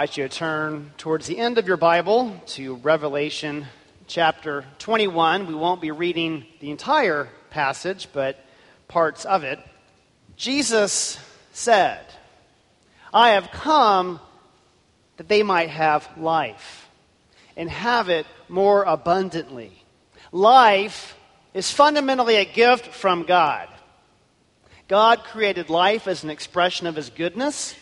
Invite you to turn towards the end of your Bible to Revelation chapter 21. We won't be reading the entire passage, but parts of it. Jesus said, I have come that they might have life and have it more abundantly. Life is fundamentally a gift from God. God created life as an expression of his goodness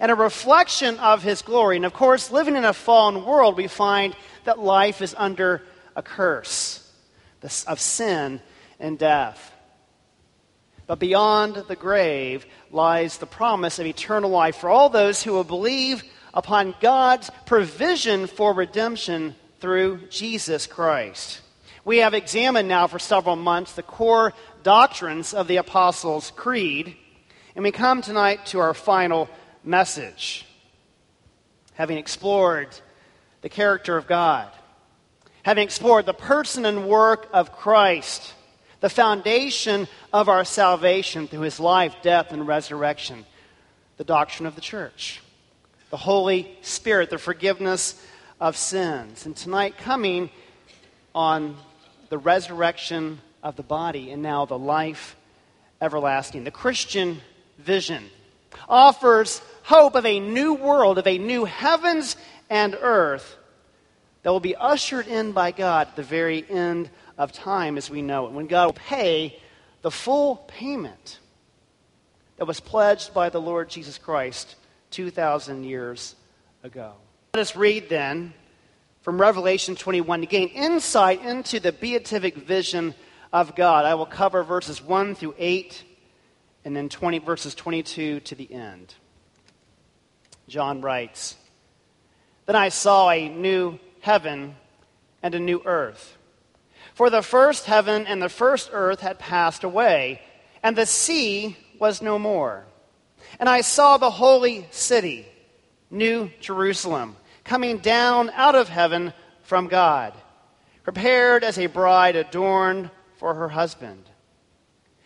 and a reflection of his glory. And of course, living in a fallen world, we find that life is under a curse of sin and death. But beyond the grave lies the promise of eternal life for all those who will believe upon God's provision for redemption through Jesus Christ. We have examined now for several months the core doctrines of the Apostles' Creed, and we come tonight to our final message. Having explored the character of God, having explored the person and work of Christ, the foundation of our salvation through his life, death, and resurrection, the doctrine of the church, the Holy Spirit, the forgiveness of sins. And tonight, coming on the resurrection of the body and now the life everlasting, the Christian vision offers hope of a new world, of a new heavens and earth that will be ushered in by God at the very end of time as we know it, when God will pay the full payment that was pledged by the Lord Jesus Christ 2,000 years ago. Let us read then from Revelation 21 to gain insight into the beatific vision of God. I will cover verses 1 through 8 and then 20 verses 22 to the end. John writes Then I saw a new heaven and a new earth. For the first heaven and the first earth had passed away, and the sea was no more. And I saw the holy city, New Jerusalem, coming down out of heaven from God, prepared as a bride adorned for her husband.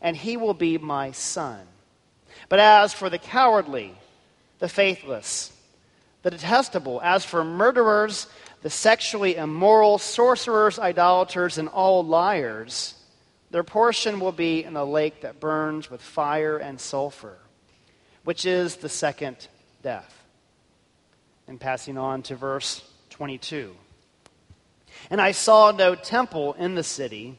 and he will be my son. But as for the cowardly, the faithless, the detestable, as for murderers, the sexually immoral, sorcerers, idolaters, and all liars, their portion will be in a lake that burns with fire and sulfur, which is the second death. And passing on to verse 22. And I saw no temple in the city,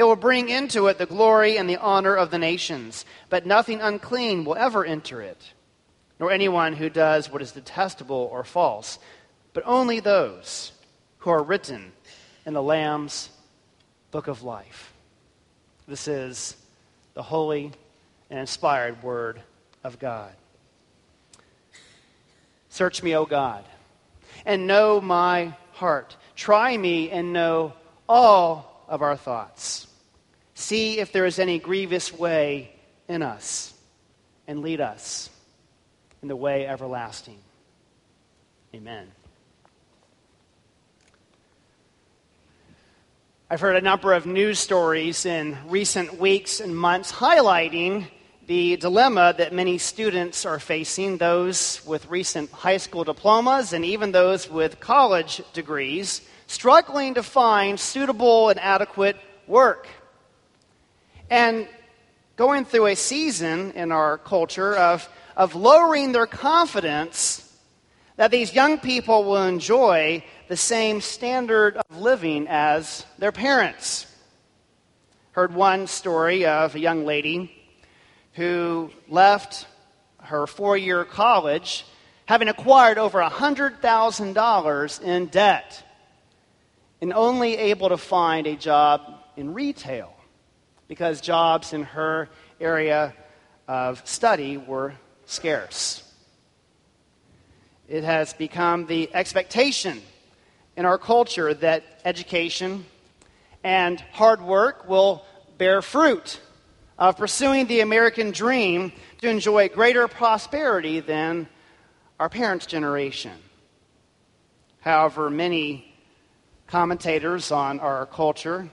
They will bring into it the glory and the honor of the nations, but nothing unclean will ever enter it, nor anyone who does what is detestable or false, but only those who are written in the Lamb's book of life. This is the holy and inspired word of God. Search me, O God, and know my heart. Try me and know all of our thoughts. See if there is any grievous way in us, and lead us in the way everlasting. Amen. I've heard a number of news stories in recent weeks and months highlighting the dilemma that many students are facing, those with recent high school diplomas and even those with college degrees, struggling to find suitable and adequate work. And going through a season in our culture of, of lowering their confidence that these young people will enjoy the same standard of living as their parents. Heard one story of a young lady who left her four year college having acquired over $100,000 in debt and only able to find a job in retail because jobs in her area of study were scarce. It has become the expectation in our culture that education and hard work will bear fruit of pursuing the American dream to enjoy greater prosperity than our parents' generation. However, many commentators on our culture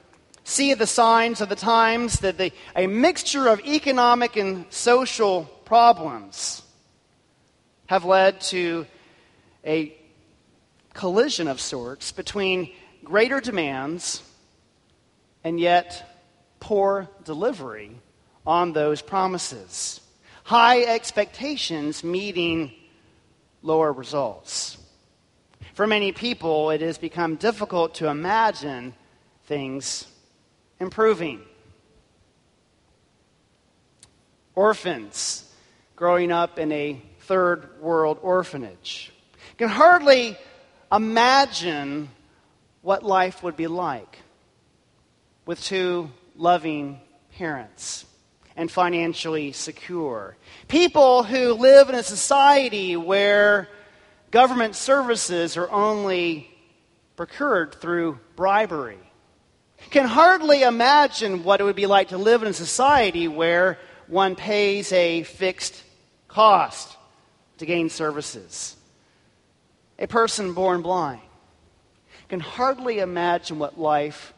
see the signs of the times that the, a mixture of economic and social problems have led to a collision of sorts between greater demands and yet poor delivery on those promises. High expectations meeting lower results. For many people, it has become difficult to imagine things improving. Orphans growing up in a third world orphanage can hardly imagine what life would be like with two loving parents and financially secure. People who live in a society where government services are only procured through bribery can hardly imagine what it would be like to live in a society where one pays a fixed cost to gain services. A person born blind can hardly imagine what life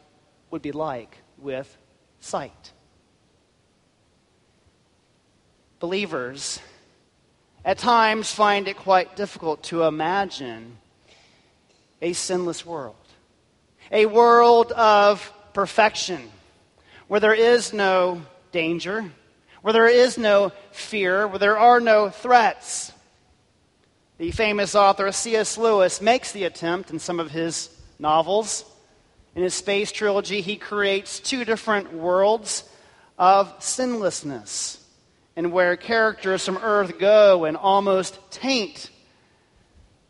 would be like with sight. Believers at times find it quite difficult to imagine a sinless world a world of perfection, where there is no danger, where there is no fear, where there are no threats. The famous author C.S. Lewis makes the attempt in some of his novels. In his space trilogy, he creates two different worlds of sinlessness, and where characters from Earth go and almost taint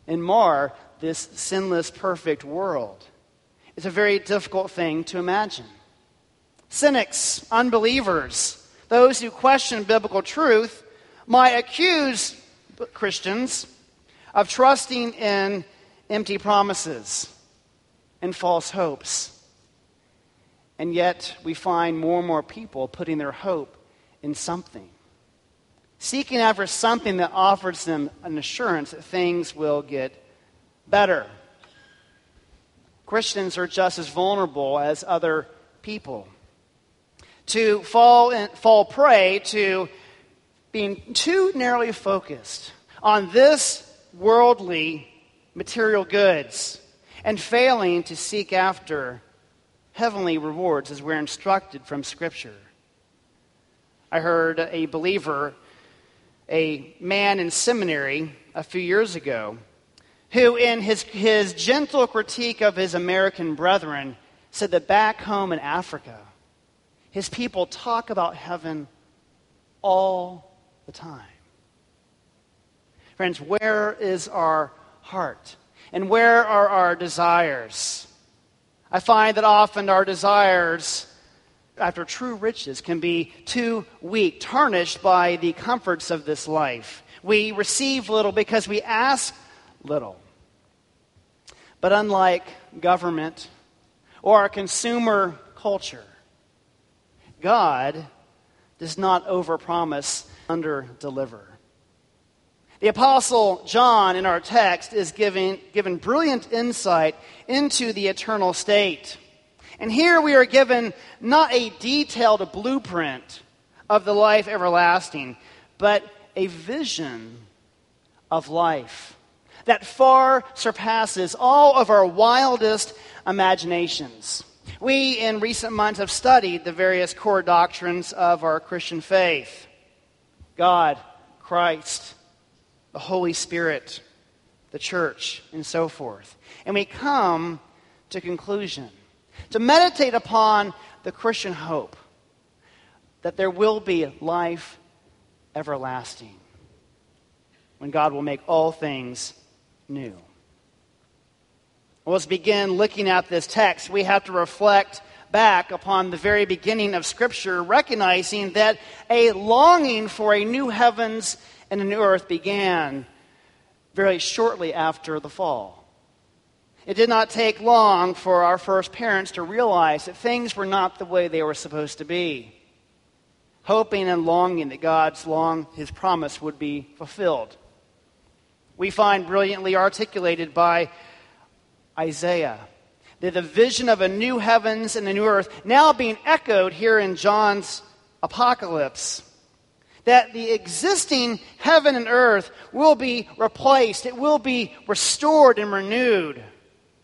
and mar this sinless, perfect world is a very difficult thing to imagine. Cynics, unbelievers, those who question biblical truth might accuse Christians of trusting in empty promises and false hopes. And yet, we find more and more people putting their hope in something, seeking after something that offers them an assurance that things will get better. Christians are just as vulnerable as other people. To fall, in, fall prey to being too narrowly focused on this worldly material goods and failing to seek after heavenly rewards as we're instructed from Scripture. I heard a believer, a man in seminary a few years ago, who, in his, his gentle critique of his American brethren, said that back home in Africa, His people talk about heaven all the time. Friends, where is our heart? And where are our desires? I find that often our desires after true riches can be too weak, tarnished by the comforts of this life. We receive little because we ask little. But unlike government or our consumer culture, God does not overpromise, underdeliver. The Apostle John in our text is giving, given brilliant insight into the eternal state. And here we are given not a detailed blueprint of the life everlasting, but a vision of life that far surpasses all of our wildest imaginations. We, in recent months, have studied the various core doctrines of our Christian faith God, Christ, the Holy Spirit, the church, and so forth. And we come to conclusion to meditate upon the Christian hope that there will be life everlasting when God will make all things new. Well, let's begin looking at this text. We have to reflect back upon the very beginning of Scripture, recognizing that a longing for a new heavens and a new earth began very shortly after the fall. It did not take long for our first parents to realize that things were not the way they were supposed to be, hoping and longing that God's long his promise would be fulfilled. We find brilliantly articulated by Isaiah that the vision of a new heavens and a new earth now being echoed here in John's apocalypse that the existing heaven and earth will be replaced, it will be restored and renewed.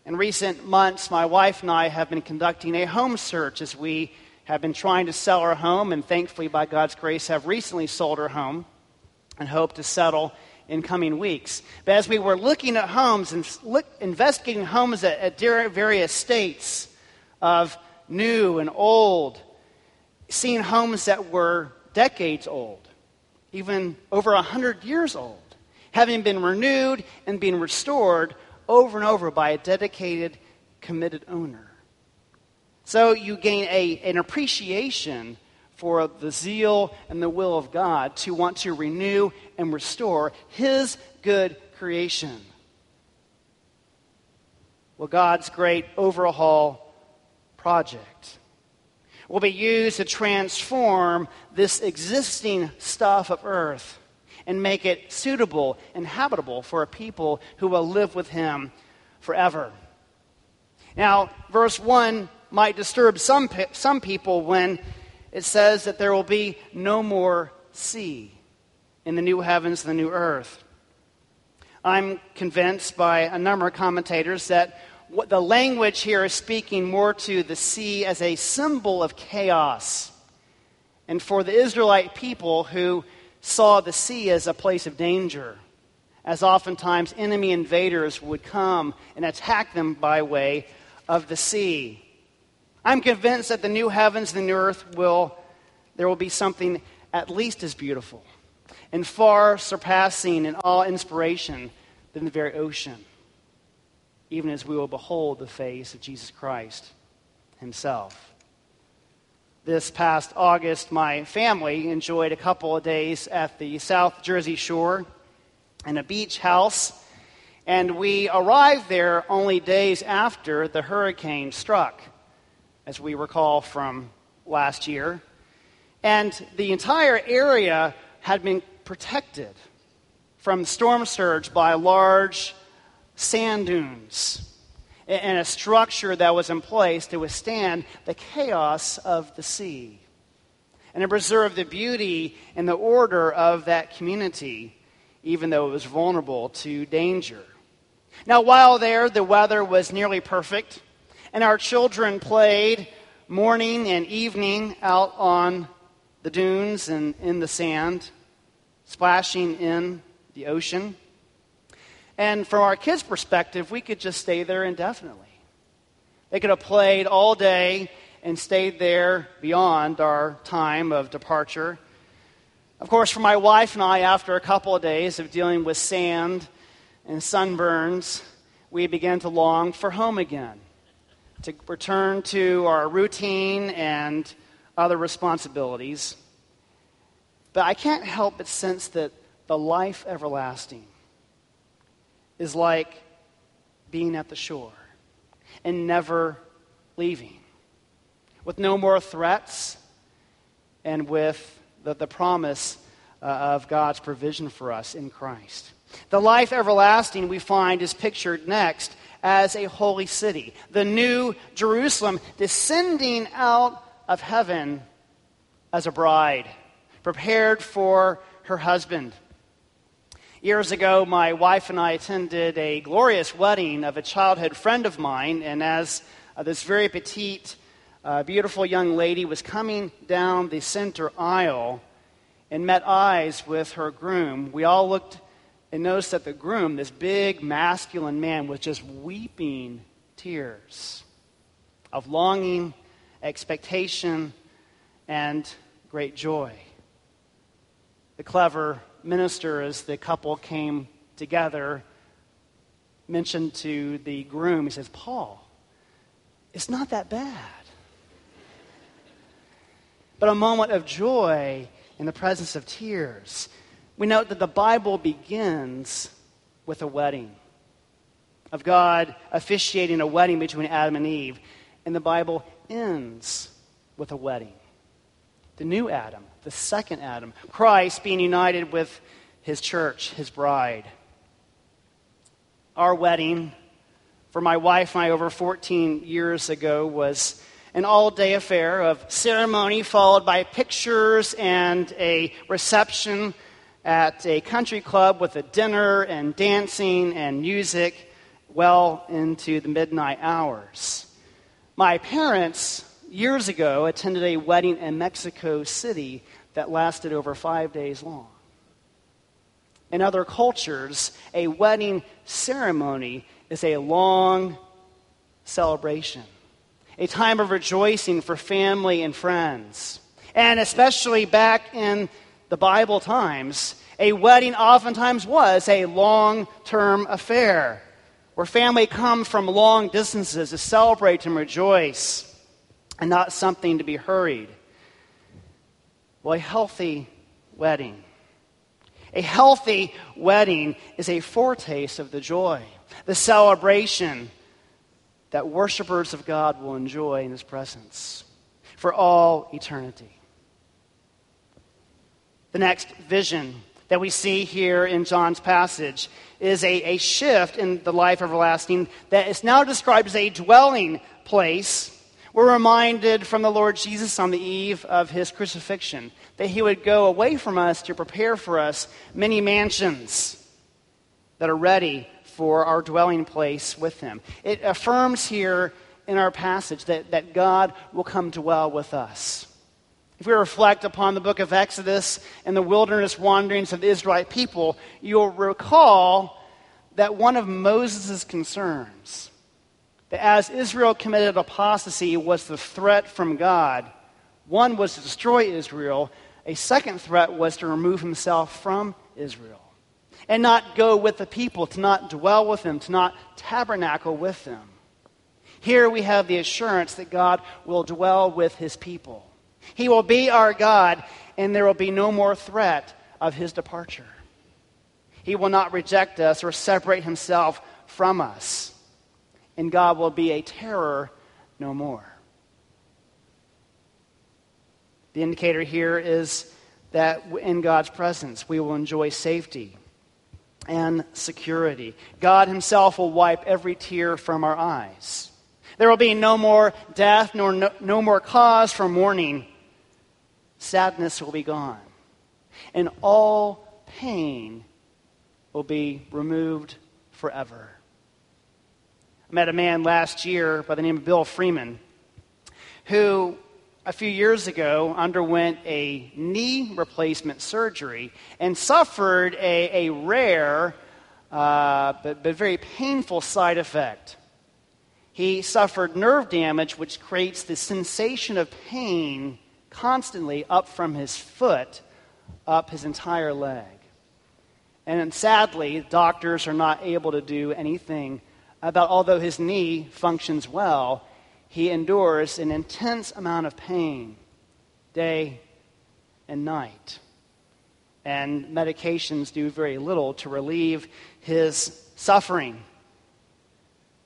In recent months, my wife and I have been conducting a home search as we have been trying to sell our home, and thankfully, by God's grace, have recently sold our home and hope to settle in coming weeks. But as we were looking at homes and look, investigating homes at, at various states of new and old, seeing homes that were decades old, even over a hundred years old, having been renewed and being restored over and over by a dedicated, committed owner. So you gain a, an appreciation for the zeal and the will of God to want to renew and restore His good creation. Well, God's great overhaul project will be used to transform this existing stuff of earth and make it suitable and habitable for a people who will live with him forever. Now, verse 1 might disturb some, some people when it says that there will be no more sea in the new heavens and the new earth. I'm convinced by a number of commentators that what the language here is speaking more to the sea as a symbol of chaos. And for the Israelite people who saw the sea as a place of danger, as oftentimes enemy invaders would come and attack them by way of the sea. I'm convinced that the new heavens the new earth will, there will be something at least as beautiful and far surpassing in all inspiration than the very ocean, even as we will behold the face of Jesus Christ himself this past August, my family enjoyed a couple of days at the South Jersey shore in a beach house. And we arrived there only days after the hurricane struck, as we recall from last year. And the entire area had been protected from storm surge by large sand dunes and a structure that was in place to withstand the chaos of the sea and to preserve the beauty and the order of that community, even though it was vulnerable to danger. Now, while there, the weather was nearly perfect, and our children played morning and evening out on the dunes and in the sand, splashing in the ocean. And from our kids' perspective, we could just stay there indefinitely. They could have played all day and stayed there beyond our time of departure. Of course, for my wife and I, after a couple of days of dealing with sand and sunburns, we began to long for home again, to return to our routine and other responsibilities. But I can't help but sense that the life everlasting is like being at the shore and never leaving, with no more threats and with the, the promise uh, of God's provision for us in Christ. The life everlasting we find is pictured next as a holy city, the new Jerusalem descending out of heaven as a bride, prepared for her husband. Years ago, my wife and I attended a glorious wedding of a childhood friend of mine, and as uh, this very petite, uh, beautiful young lady was coming down the center aisle and met eyes with her groom, we all looked and noticed that the groom, this big masculine man, was just weeping tears of longing, expectation, and great joy. The clever minister, as the couple came together, mentioned to the groom, he says, Paul, it's not that bad. But a moment of joy in the presence of tears. We note that the Bible begins with a wedding, of God officiating a wedding between Adam and Eve, and the Bible ends with a wedding. The new Adam, the second Adam, Christ being united with his church, his bride. Our wedding for my wife and I over 14 years ago was an all day affair of ceremony followed by pictures and a reception at a country club with a dinner and dancing and music well into the midnight hours. My parents, years ago, attended a wedding in Mexico City that lasted over five days long. In other cultures, a wedding ceremony is a long celebration a time of rejoicing for family and friends. And especially back in the Bible times, a wedding oftentimes was a long term affair where family come from long distances to celebrate and rejoice and not something to be hurried. Well, a healthy wedding. A healthy wedding is a foretaste of the joy, the celebration, that worshipers of God will enjoy in His presence for all eternity. The next vision that we see here in John's passage is a, a shift in the life everlasting that is now described as a dwelling place. We're reminded from the Lord Jesus on the eve of his crucifixion that he would go away from us to prepare for us many mansions that are ready for our dwelling place with Him. It affirms here in our passage that, that God will come dwell with us. If we reflect upon the book of Exodus and the wilderness wanderings of the Israelite people, you'll recall that one of Moses' concerns, that as Israel committed apostasy, was the threat from God. One was to destroy Israel, a second threat was to remove himself from Israel and not go with the people, to not dwell with them, to not tabernacle with them. Here we have the assurance that God will dwell with his people. He will be our God, and there will be no more threat of his departure. He will not reject us or separate himself from us, and God will be a terror no more. The indicator here is that in God's presence we will enjoy safety and security. God Himself will wipe every tear from our eyes. There will be no more death, nor no, no more cause for mourning. Sadness will be gone. And all pain will be removed forever. I met a man last year by the name of Bill Freeman who a few years ago underwent a knee replacement surgery and suffered a, a rare uh, but, but very painful side effect. He suffered nerve damage, which creates the sensation of pain constantly up from his foot, up his entire leg. And sadly, doctors are not able to do anything about, although his knee functions well, he endures an intense amount of pain day and night. And medications do very little to relieve his suffering.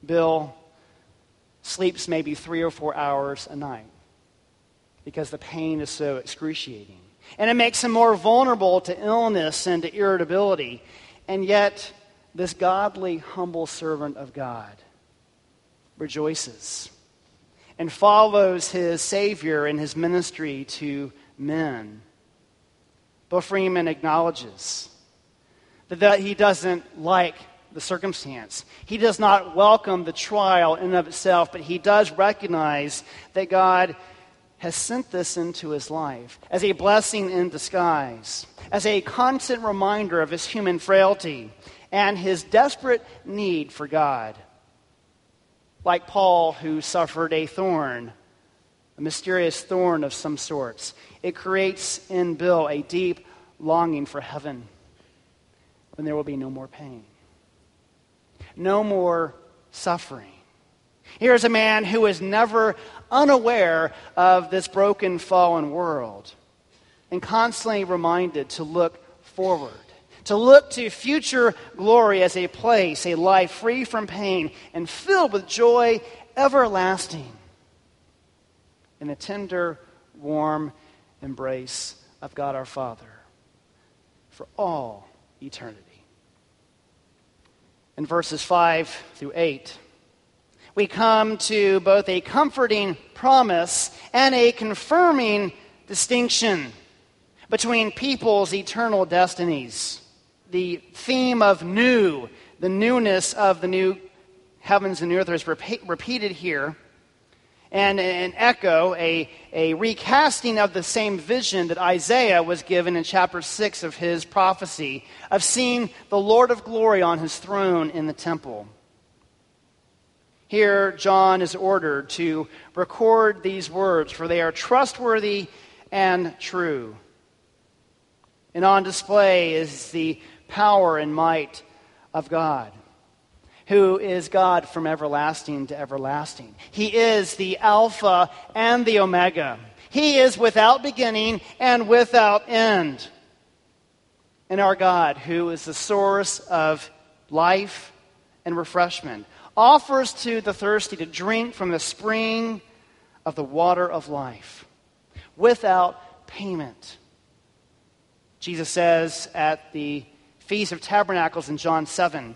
Bill sleeps maybe three or four hours a night because the pain is so excruciating. And it makes him more vulnerable to illness and to irritability. And yet, this godly, humble servant of God rejoices and follows his Savior in his ministry to men. But Freeman acknowledges that he doesn't like the circumstance. He does not welcome the trial in and of itself, but he does recognize that God has sent this into his life as a blessing in disguise, as a constant reminder of his human frailty and his desperate need for God. Like Paul, who suffered a thorn, a mysterious thorn of some sorts, it creates in Bill a deep longing for heaven when there will be no more pain no more suffering. Here's a man who is never unaware of this broken, fallen world and constantly reminded to look forward, to look to future glory as a place, a life free from pain and filled with joy everlasting in the tender, warm embrace of God our Father for all eternity in verses 5 through 8. We come to both a comforting promise and a confirming distinction between people's eternal destinies. The theme of new, the newness of the new heavens and new earth is repeat, repeated here and an echo, a, a recasting of the same vision that Isaiah was given in chapter 6 of his prophecy of seeing the Lord of glory on his throne in the temple. Here, John is ordered to record these words, for they are trustworthy and true. And on display is the power and might of God who is God from everlasting to everlasting. He is the Alpha and the Omega. He is without beginning and without end. And our God, who is the source of life and refreshment, offers to the thirsty to drink from the spring of the water of life without payment. Jesus says at the Feast of Tabernacles in John 7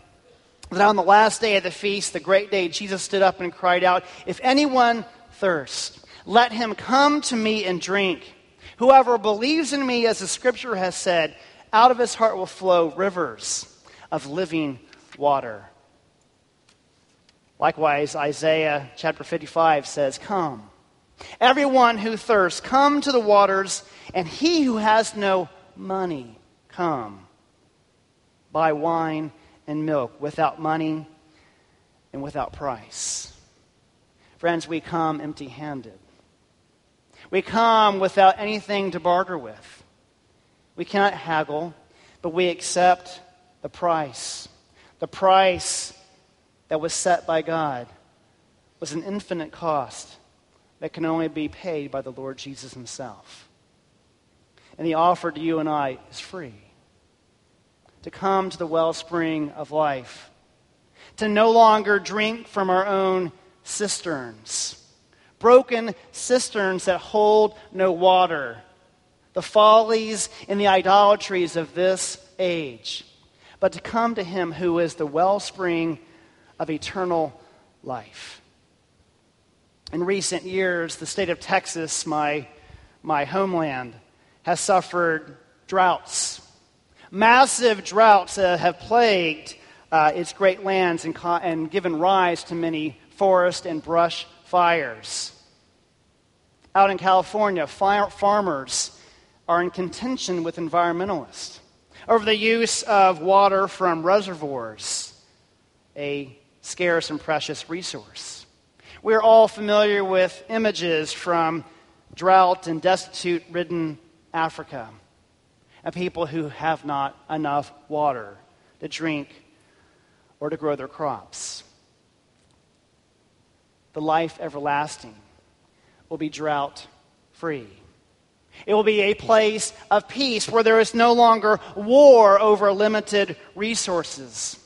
that on the last day of the feast, the great day, Jesus stood up and cried out, If anyone thirsts, let him come to me and drink. Whoever believes in me, as the scripture has said, out of his heart will flow rivers of living water. Likewise, Isaiah chapter 55 says, Come. Everyone who thirsts, come to the waters, and he who has no money, come. Buy wine and milk, without money and without price. Friends, we come empty handed. We come without anything to barter with. We cannot haggle, but we accept the price. The price that was set by God was an infinite cost that can only be paid by the Lord Jesus Himself. And the offer to you and I is free to come to the wellspring of life, to no longer drink from our own cisterns, broken cisterns that hold no water, the follies and the idolatries of this age, but to come to Him who is the wellspring of eternal life. In recent years, the state of Texas, my, my homeland, has suffered droughts Massive droughts uh, have plagued uh, its great lands and, co- and given rise to many forest and brush fires. Out in California, fire- farmers are in contention with environmentalists over the use of water from reservoirs, a scarce and precious resource. We're all familiar with images from drought and destitute ridden Africa, of people who have not enough water to drink or to grow their crops. The life everlasting will be drought free. It will be a place of peace where there is no longer war over limited resources,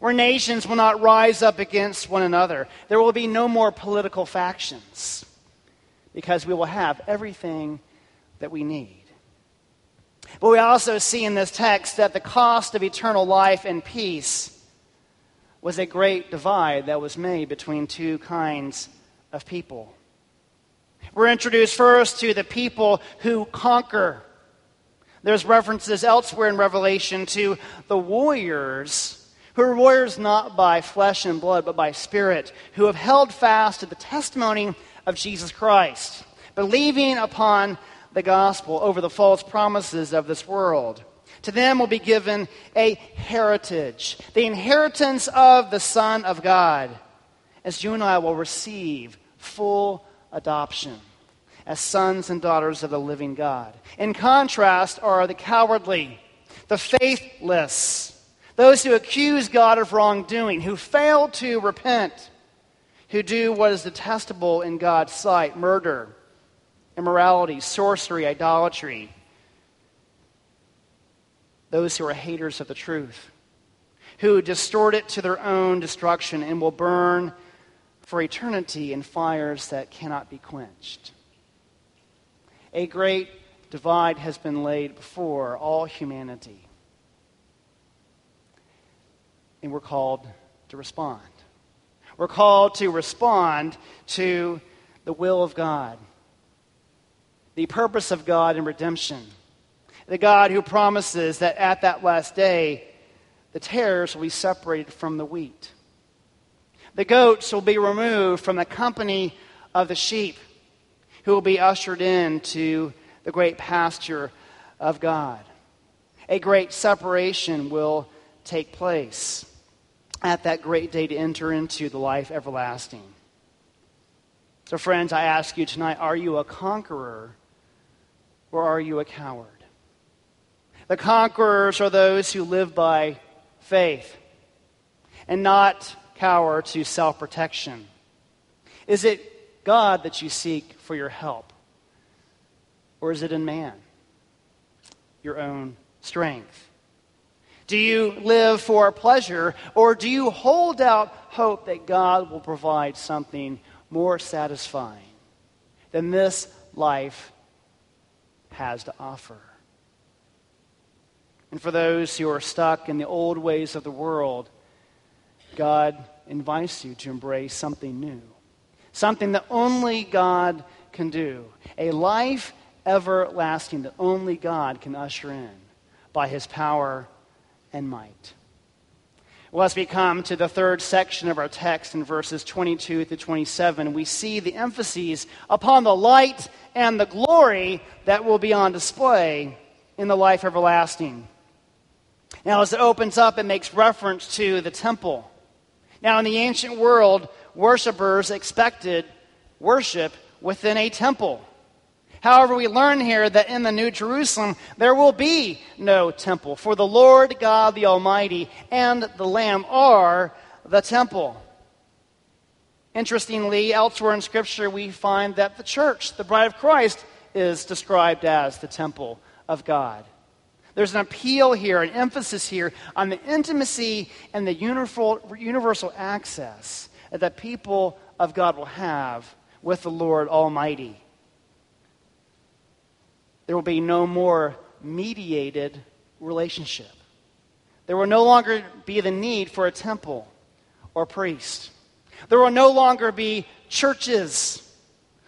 where nations will not rise up against one another. There will be no more political factions because we will have everything that we need. But we also see in this text that the cost of eternal life and peace was a great divide that was made between two kinds of people. We're introduced first to the people who conquer. There's references elsewhere in Revelation to the warriors, who are warriors not by flesh and blood, but by spirit, who have held fast to the testimony of Jesus Christ, believing upon the gospel over the false promises of this world. To them will be given a heritage, the inheritance of the Son of God, as you and I will receive full adoption as sons and daughters of the living God. In contrast are the cowardly, the faithless, those who accuse God of wrongdoing, who fail to repent, who do what is detestable in God's sight murder, immorality, sorcery, idolatry. Those who are haters of the truth, who distort it to their own destruction and will burn for eternity in fires that cannot be quenched. A great divide has been laid before all humanity. And we're called to respond. We're called to respond to the will of God the purpose of God in redemption. The God who promises that at that last day, the tares will be separated from the wheat. The goats will be removed from the company of the sheep, who will be ushered into the great pasture of God. A great separation will take place at that great day to enter into the life everlasting. So, friends, I ask you tonight are you a conqueror or are you a coward? The conquerors are those who live by faith and not cower to self protection. Is it God that you seek for your help? Or is it in man? Your own strength? Do you live for pleasure or do you hold out hope that God will provide something more satisfying than this life has to offer. And for those who are stuck in the old ways of the world, God invites you to embrace something new, something that only God can do, a life everlasting that only God can usher in by his power and might. Well, as we come to the third section of our text in verses 22 to 27, we see the emphases upon the light and the glory that will be on display in the life everlasting. Now, as it opens up, it makes reference to the temple. Now, in the ancient world, worshippers expected worship within a temple. However, we learn here that in the New Jerusalem there will be no temple, for the Lord God the Almighty and the Lamb are the temple. Interestingly, elsewhere in Scripture, we find that the church, the bride of Christ, is described as the temple of God. There's an appeal here, an emphasis here on the intimacy and the universal access that people of God will have with the Lord Almighty. There will be no more mediated relationship. There will no longer be the need for a temple or priest. There will no longer be churches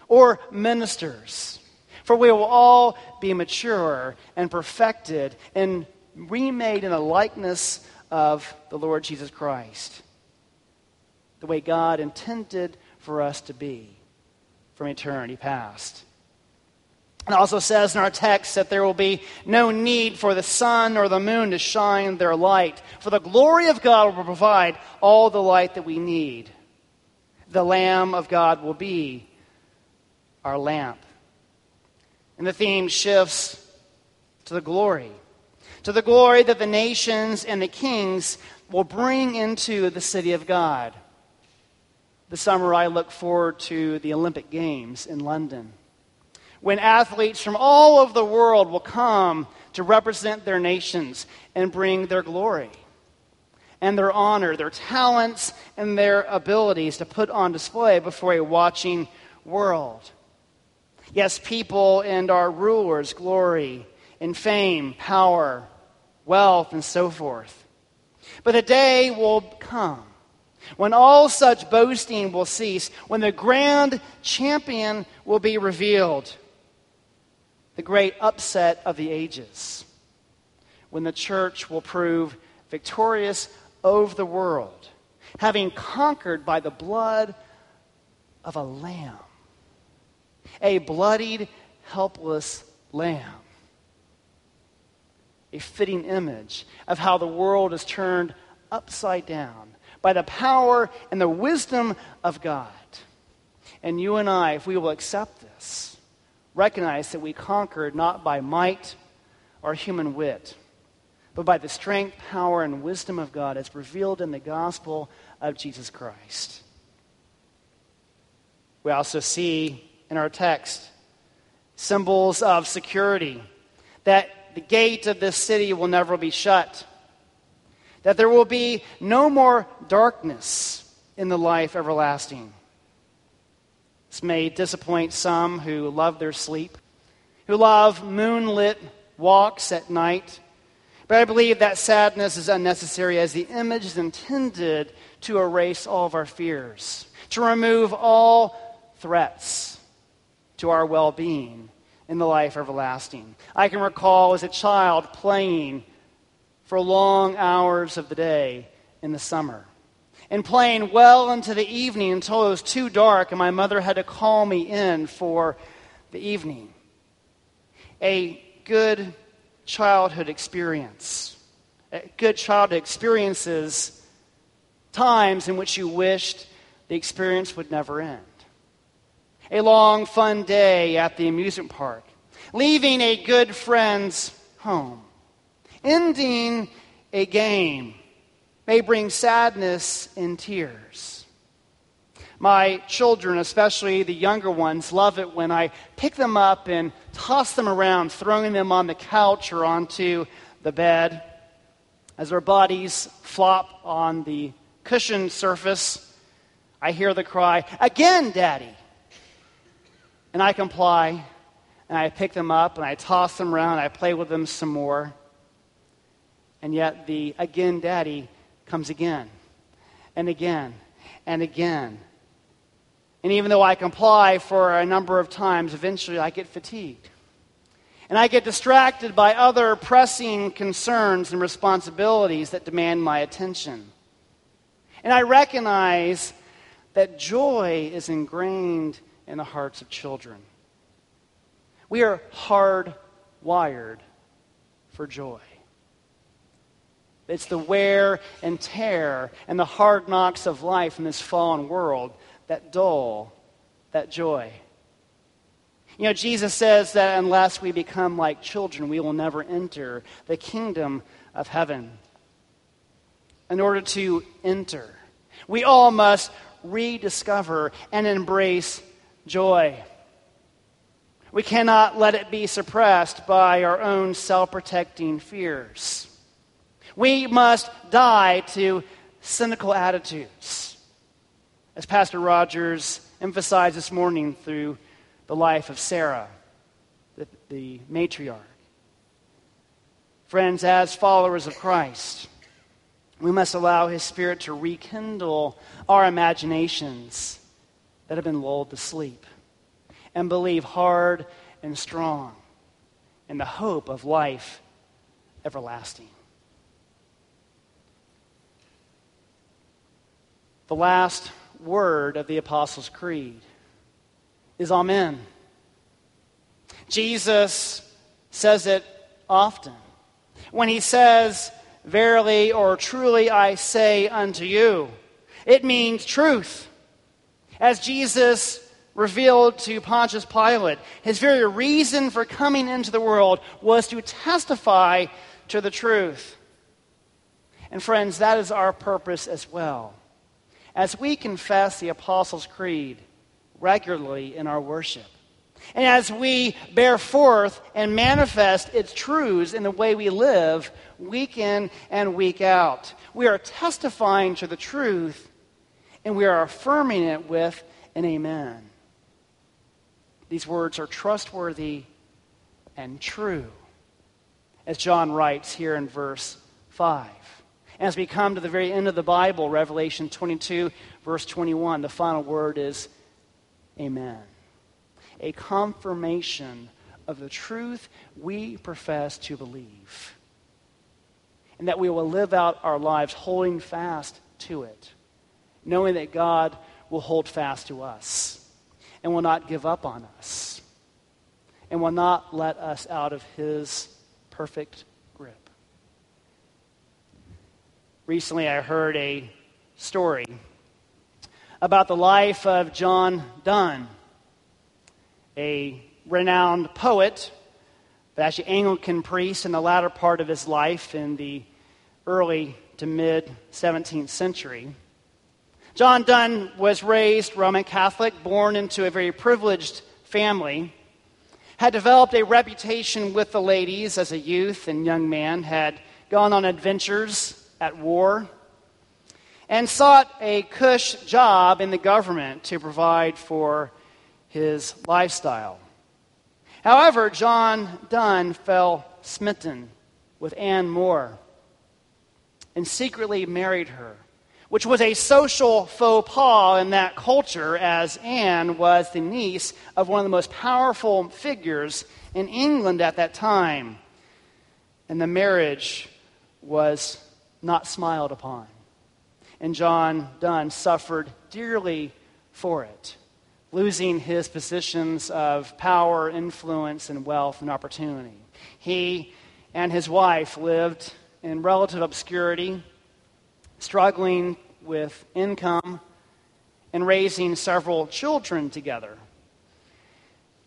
or ministers. For we will all be mature and perfected and remade in the likeness of the Lord Jesus Christ. The way God intended for us to be from eternity past. It also says in our text that there will be no need for the sun or the moon to shine their light, for the glory of God will provide all the light that we need. The Lamb of God will be our lamp. And the theme shifts to the glory, to the glory that the nations and the kings will bring into the city of God. This summer, I look forward to the Olympic Games in London, when athletes from all over the world will come to represent their nations and bring their glory and their honor, their talents, and their abilities to put on display before a watching world. Yes, people and our rulers glory in fame, power, wealth, and so forth. But the day will come when all such boasting will cease, when the grand champion will be revealed, great upset of the ages, when the church will prove victorious over the world, having conquered by the blood of a lamb, a bloodied, helpless lamb. A fitting image of how the world is turned upside down by the power and the wisdom of God. And you and I, if we will accept this, recognize that we conquered not by might or human wit, but by the strength, power, and wisdom of God as revealed in the gospel of Jesus Christ. We also see in our text symbols of security that the gate of this city will never be shut that there will be no more darkness in the life everlasting. This may disappoint some who love their sleep, who love moonlit walks at night. But I believe that sadness is unnecessary as the image is intended to erase all of our fears, to remove all threats to our well being in the life everlasting. I can recall as a child playing for long hours of the day in the summer. And playing well into the evening until it was too dark and my mother had to call me in for the evening. A good childhood experience. A good childhood experiences times in which you wished the experience would never end. A long, fun day at the amusement park. Leaving a good friend's home Ending a game may bring sadness and tears. My children, especially the younger ones, love it when I pick them up and toss them around, throwing them on the couch or onto the bed. As their bodies flop on the cushioned surface, I hear the cry, Again, Daddy! And I comply, and I pick them up, and I toss them around, I play with them some more. And yet the again daddy comes again and again and again. And even though I comply for a number of times, eventually I get fatigued. And I get distracted by other pressing concerns and responsibilities that demand my attention. And I recognize that joy is ingrained in the hearts of children. We are hardwired for joy. It's the wear and tear and the hard knocks of life in this fallen world that dull that joy. You know, Jesus says that unless we become like children, we will never enter the kingdom of heaven. In order to enter, we all must rediscover and embrace joy. We cannot let it be suppressed by our own self protecting fears. We must die to cynical attitudes. As Pastor Rogers emphasized this morning through the life of Sarah, the, the matriarch. Friends, as followers of Christ, we must allow His Spirit to rekindle our imaginations that have been lulled to sleep and believe hard and strong in the hope of life everlasting. The last word of the Apostles' Creed is Amen. Jesus says it often. When he says, Verily or truly I say unto you, it means truth. As Jesus revealed to Pontius Pilate, his very reason for coming into the world was to testify to the truth. And friends, that is our purpose as well. As we confess the Apostles' Creed regularly in our worship, and as we bear forth and manifest its truths in the way we live, week in and week out, we are testifying to the truth and we are affirming it with an amen. These words are trustworthy and true, as John writes here in verse 5. As we come to the very end of the Bible, Revelation 22, verse 21, the final word is Amen. A confirmation of the truth we profess to believe. And that we will live out our lives holding fast to it, knowing that God will hold fast to us and will not give up on us and will not let us out of his perfect Recently, I heard a story about the life of John Donne, a renowned poet, but actually Anglican priest in the latter part of his life in the early to mid 17th century. John Donne was raised Roman Catholic, born into a very privileged family, had developed a reputation with the ladies as a youth and young man, had gone on adventures at war, and sought a cush job in the government to provide for his lifestyle. However, John Donne fell smitten with Anne More and secretly married her, which was a social faux pas in that culture, as Anne was the niece of one of the most powerful figures in England at that time. And the marriage was not smiled upon. And John Donne suffered dearly for it, losing his positions of power, influence, and wealth and opportunity. He and his wife lived in relative obscurity, struggling with income and raising several children together.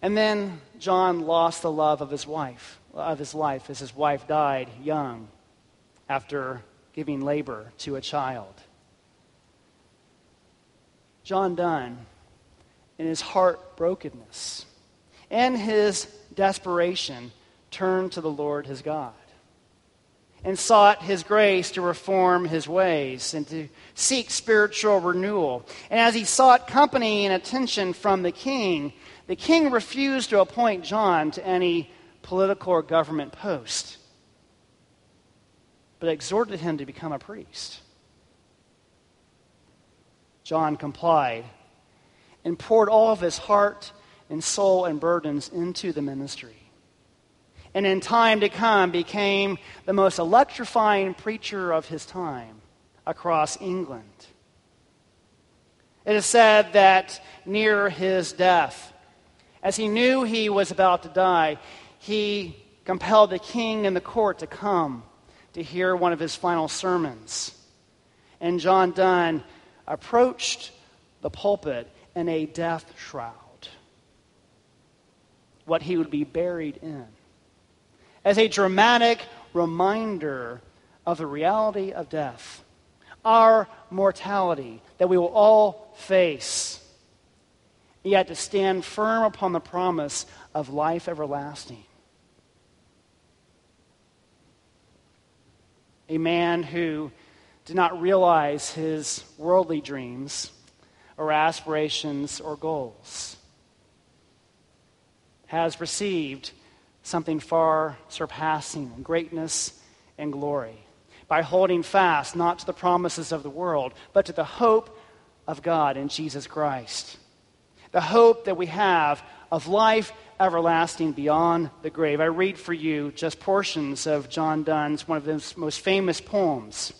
And then John lost the love of his wife, of his life, as his wife died young after giving labor to a child. John Donne, in his heartbrokenness and his desperation, turned to the Lord his God and sought his grace to reform his ways and to seek spiritual renewal. And as he sought company and attention from the king, the king refused to appoint John to any political or government post but exhorted him to become a priest. John complied and poured all of his heart and soul and burdens into the ministry. And in time to come became the most electrifying preacher of his time across England. It is said that near his death, as he knew he was about to die, he compelled the king and the court to come to hear one of his final sermons. And John Donne approached the pulpit in a death shroud, what he would be buried in, as a dramatic reminder of the reality of death, our mortality that we will all face, yet to stand firm upon the promise of life everlasting. A man who did not realize his worldly dreams or aspirations or goals, has received something far surpassing greatness and glory by holding fast not to the promises of the world, but to the hope of God in Jesus Christ. The hope that we have of life everlasting beyond the grave. I read for you just portions of John Donne's, one of his most famous poems,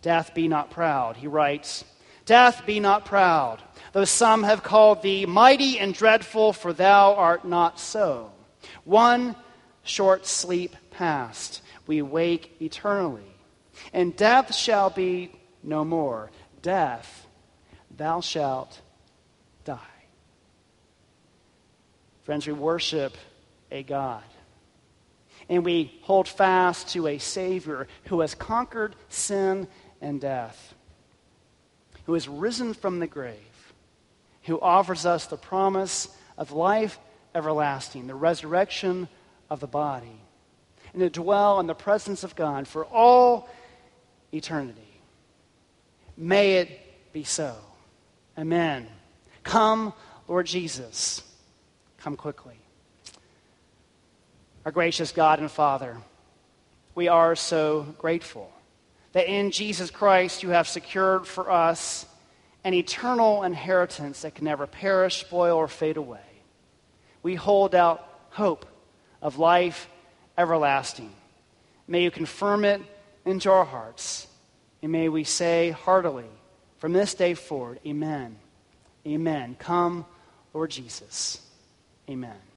Death Be Not Proud. He writes, Death be not proud, though some have called thee mighty and dreadful, for thou art not so. One short sleep past, we wake eternally, and death shall be no more. Death, thou shalt Friends, we worship a God. And we hold fast to a Savior who has conquered sin and death, who has risen from the grave, who offers us the promise of life everlasting, the resurrection of the body, and to dwell in the presence of God for all eternity. May it be so. Amen. Come, Lord Jesus. Come quickly. Our gracious God and Father, we are so grateful that in Jesus Christ you have secured for us an eternal inheritance that can never perish, spoil, or fade away. We hold out hope of life everlasting. May you confirm it into our hearts. And may we say heartily from this day forward, Amen. Amen. Come, Lord Jesus. Amen.